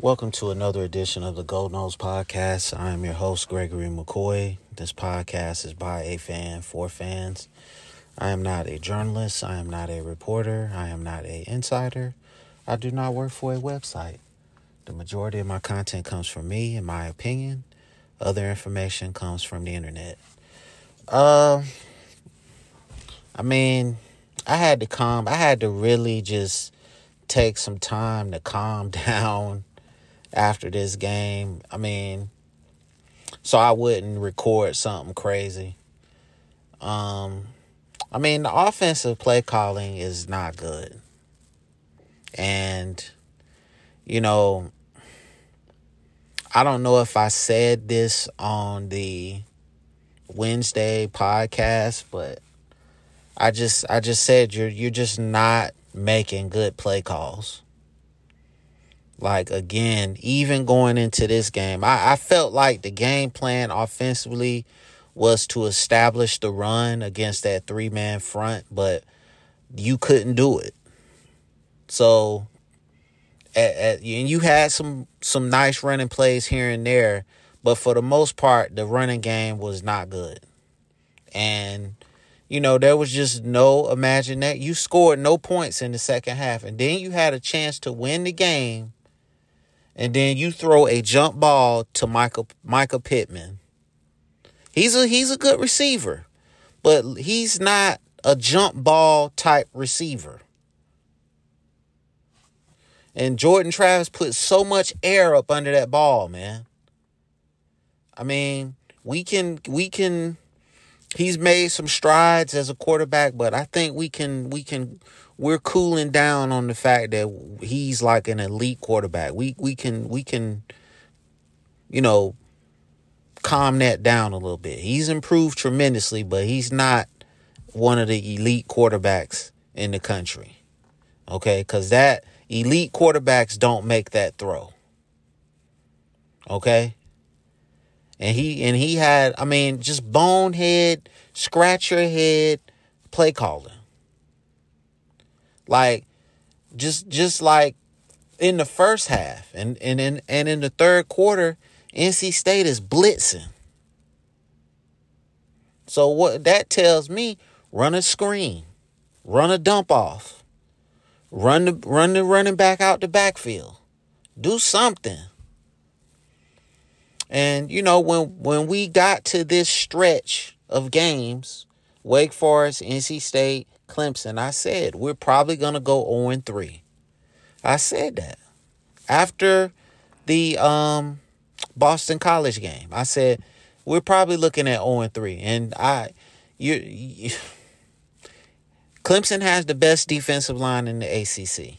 Welcome to another edition of the Gold Nose Podcast. I am your host, Gregory McCoy. This podcast is by a fan for fans. I am not a journalist. I am not a reporter. I am not a insider. I do not work for a website. The majority of my content comes from me and my opinion. Other information comes from the internet. Uh, I mean, I had to calm. I had to really just take some time to calm down after this game. I mean, so I wouldn't record something crazy. Um, I mean, the offensive play calling is not good. And, you know, I don't know if I said this on the Wednesday podcast, but I just I just said you're you're just not making good play calls. Like again, even going into this game, I, I felt like the game plan offensively was to establish the run against that three man front, but you couldn't do it. So, at, at, and you had some some nice running plays here and there, but for the most part, the running game was not good. And you know, there was just no imagine that you scored no points in the second half, and then you had a chance to win the game and then you throw a jump ball to Mycah Mycah Pittman. He's a he's a good receiver, but he's not a jump ball type receiver. And Jordan Travis put so much air up under that ball, man. I mean, we can we can he's made some strides as a quarterback, but I think we can we can we're cooling down on the fact that he's like an elite quarterback. We we can we can you know calm that down a little bit. He's improved tremendously, but he's not one of the elite quarterbacks in the country. Okay? Cuz that elite quarterbacks don't make that throw. Okay? And he and he had I mean just bonehead, scratch your head play calling. Like just just like in the first half and and in and in the third quarter, NC State is blitzing. So what that tells me, run a screen, run a dump off, run the run the running back out the backfield. Do something. And you know, when when we got to this stretch of games, Wake Forest, NC State, Clemson, I said we're probably to go 0 3. I said that. After the um, Boston College game, I said we're probably looking at 0 3. And I you, you Clemson has the best defensive line in the ACC.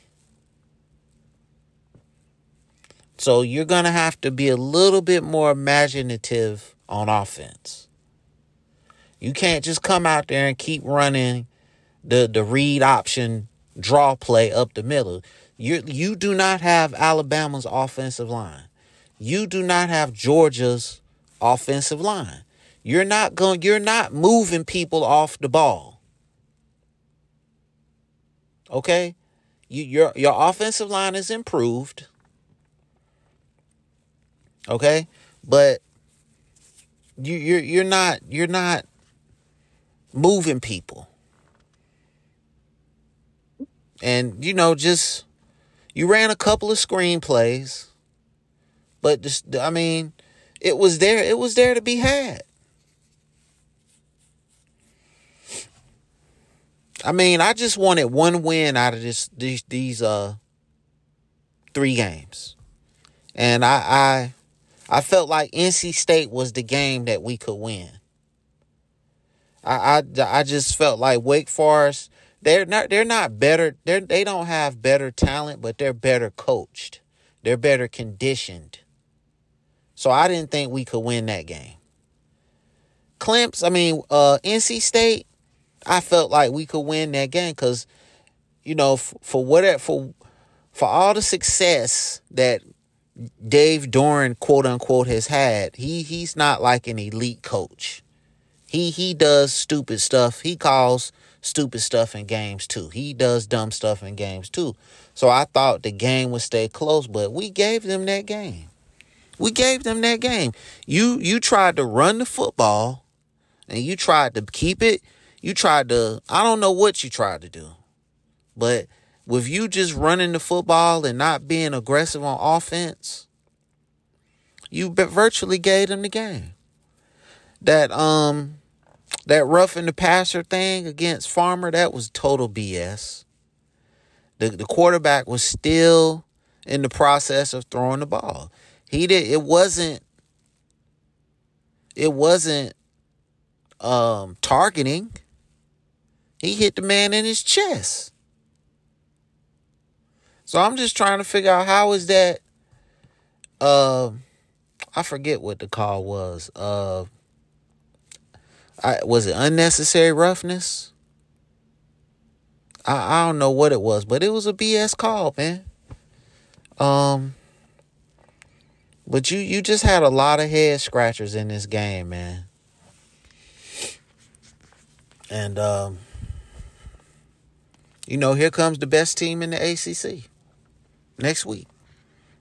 So you're going to have to be a little bit more imaginative on offense. You can't just come out there and keep running the the read option draw play up the middle. You you do not have Alabama's offensive line. You do not have Georgia's offensive line. You're not going you're not moving people off the ball. Okay? You, your your offensive line is improved. Okay? But you you're you're not you're not moving people. And, you know, just you ran a couple of screenplays, but just, I mean, it was there, it was there to be had. I mean, I just wanted one win out of this these these uh three games. And I I I felt like NC State was the game that we could win. I I, I just felt like Wake Forest they're not they're not better they they don't have better talent but they're better coached. They're better conditioned. So i didn't think we could win that game. Clemps i mean uh nc state i felt like we could win that game because you know for, for for for all the success that dave doeren quote unquote has had he he's not like an elite coach he he does stupid stuff he calls stupid stuff in games too. He does dumb stuff in games too. So I thought the game would stay close, but we gave them that game. We gave them that game. You you tried to run the football and you tried to keep it. You tried to I don't know what you tried to do. But with you just running the football and not being aggressive on offense, you virtually gave them the game. That um that roughing the passer thing against Farmer, that was total BS. The the quarterback was still in the process of throwing the ball. He did it wasn't it wasn't um targeting. He hit the man in his chest. So I'm just trying to figure out how is that uh I forget what the call was. Uh I was it unnecessary roughness? I, I don't know what it was, but it was a BS call, man. Um but you you just had a lot of head scratchers in this game, man. And um, you know, here comes the best team in the ACC next week.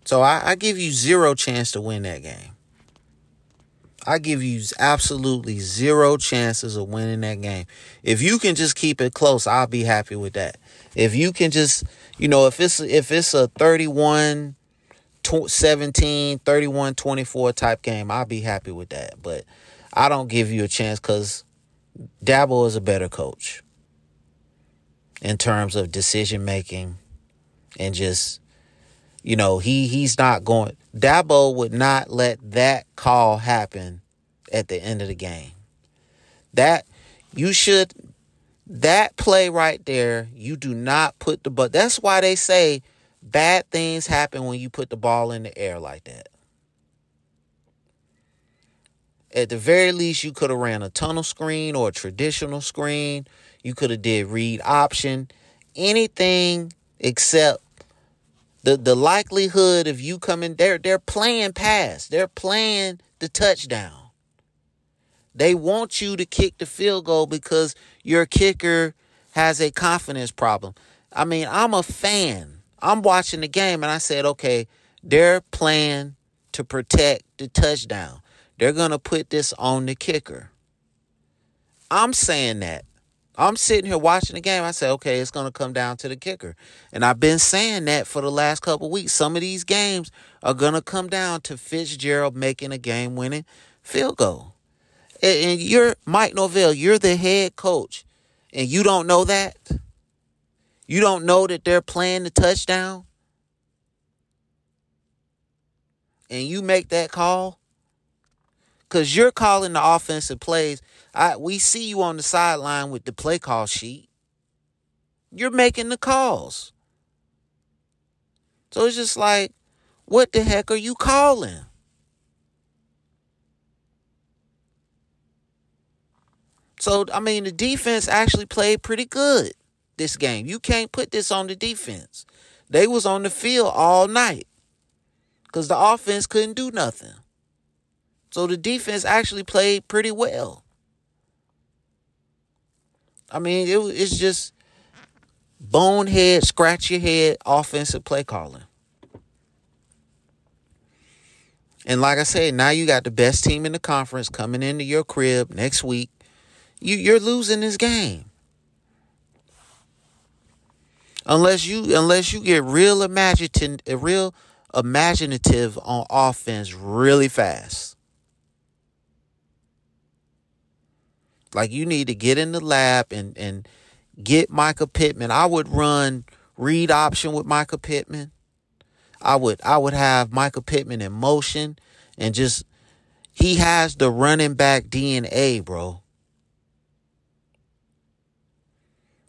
So I, I give you zero chance to win that game. I give you absolutely zero chances of winning that game. If you can just keep it close, I'll be happy with that. If you can just, you know, if it's if it's a 31 17, 31, 24 type game, I'll be happy with that. But I don't give you a chance because Dabo is a better coach in terms of decision making and just you know he he's not going Dabo would not let that call happen at the end of the game. That you should that play right there, you do not put the but that's why they say Bad things happen when you put the ball in the air like that. At the very least, you could have ran a tunnel screen or a traditional screen. You could have did read option, anything except the the likelihood of you coming there. They're playing pass. They're playing the touchdown. They want you to kick the field goal because your kicker has a confidence problem. I mean, I'm a fan I'm watching the game and I said, okay, they're playing to protect the touchdown. They're going to put this on the kicker. I'm saying that. I'm sitting here watching the game. I said, okay, it's going to come down to the kicker. And I've been saying that for the last couple weeks. Some of these games are going to come down to Fitzgerald making a game winning field goal. And you're Mike Norvell, you're the head coach, and you don't know that? You don't know that they're playing the touchdown? And you make that call? Because you're calling the offensive plays. I we see you on the sideline with the play call sheet. You're making the calls. So it's just like, what the heck are you calling? So I mean the defense actually played pretty good this game. You can't put this on the defense. They was on the field all night because the offense couldn't do nothing. So the defense actually played pretty well. I mean, it, it's just bonehead, scratch your head offensive play calling. And like I said, now you got the best team in the conference coming into your crib next week. You you're losing this game unless you unless you get real imaginative real imaginative on offense really fast. Like you need to get in the lab and and get Mycah Pittman. I would run read option with Mycah Pittman. I would I would have Mycah Pittman in motion and just he has the running back DNA, bro.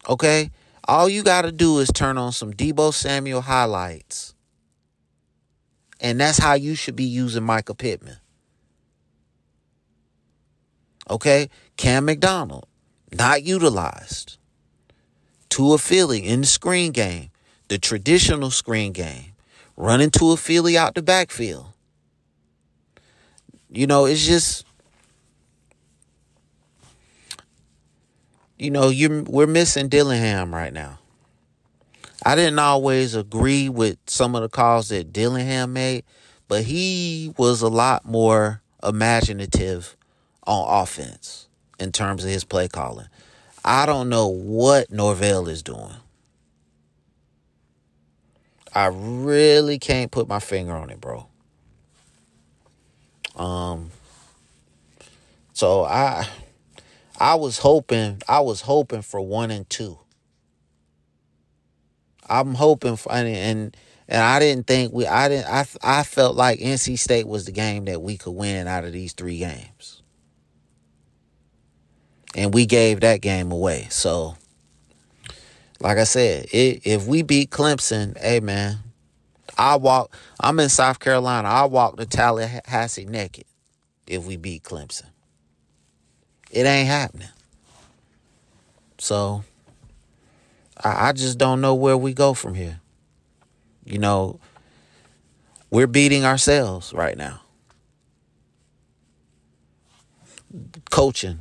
Okay? All you got to do is turn on some Deebo Samuel highlights. And that's how you should be using Mycah Pittman. Okay? Cam McDonald, not utilized. Toafili in the screen game, the traditional screen game, running Toafili out the backfield. You know, it's just you know, you we're missing Dillingham right now. I didn't always agree with some of the calls that Dillingham made, but he was a lot more imaginative on offense in terms of his play calling. I don't know what Norvell is doing. I really can't put my finger on it, bro. Um so I I was hoping I was hoping for one and two. I'm hoping for and and, and I didn't think we I didn't I I felt like NC State was the game that we could win out of these three games. And we gave that game away. So like I said, it, if we beat Clemson, hey man, I walk I'm in South Carolina. I walk to Tallahassee naked if we beat Clemson. It ain't happening. So I, I just don't know where we go from here. You know, we're beating ourselves right now. Coaching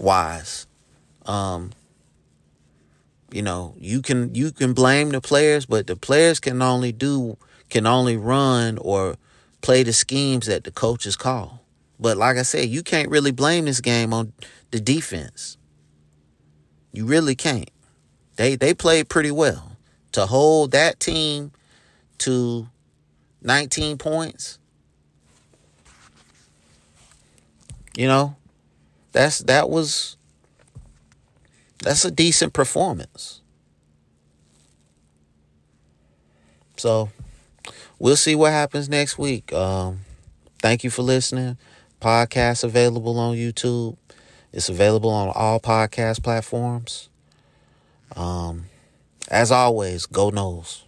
wise. Um, you know, you can you can blame the players, but the players can only do can only run or play the schemes that the coaches call. But like I said, you can't really blame this game on the defense. You really can't. They they played pretty well to hold that team to 19 points. You know, that's that was that's a decent performance. So, we'll see what happens next week. Um, thank you for listening. Podcast available on YouTube. It's available on all podcast platforms. Um, as always, go Noles.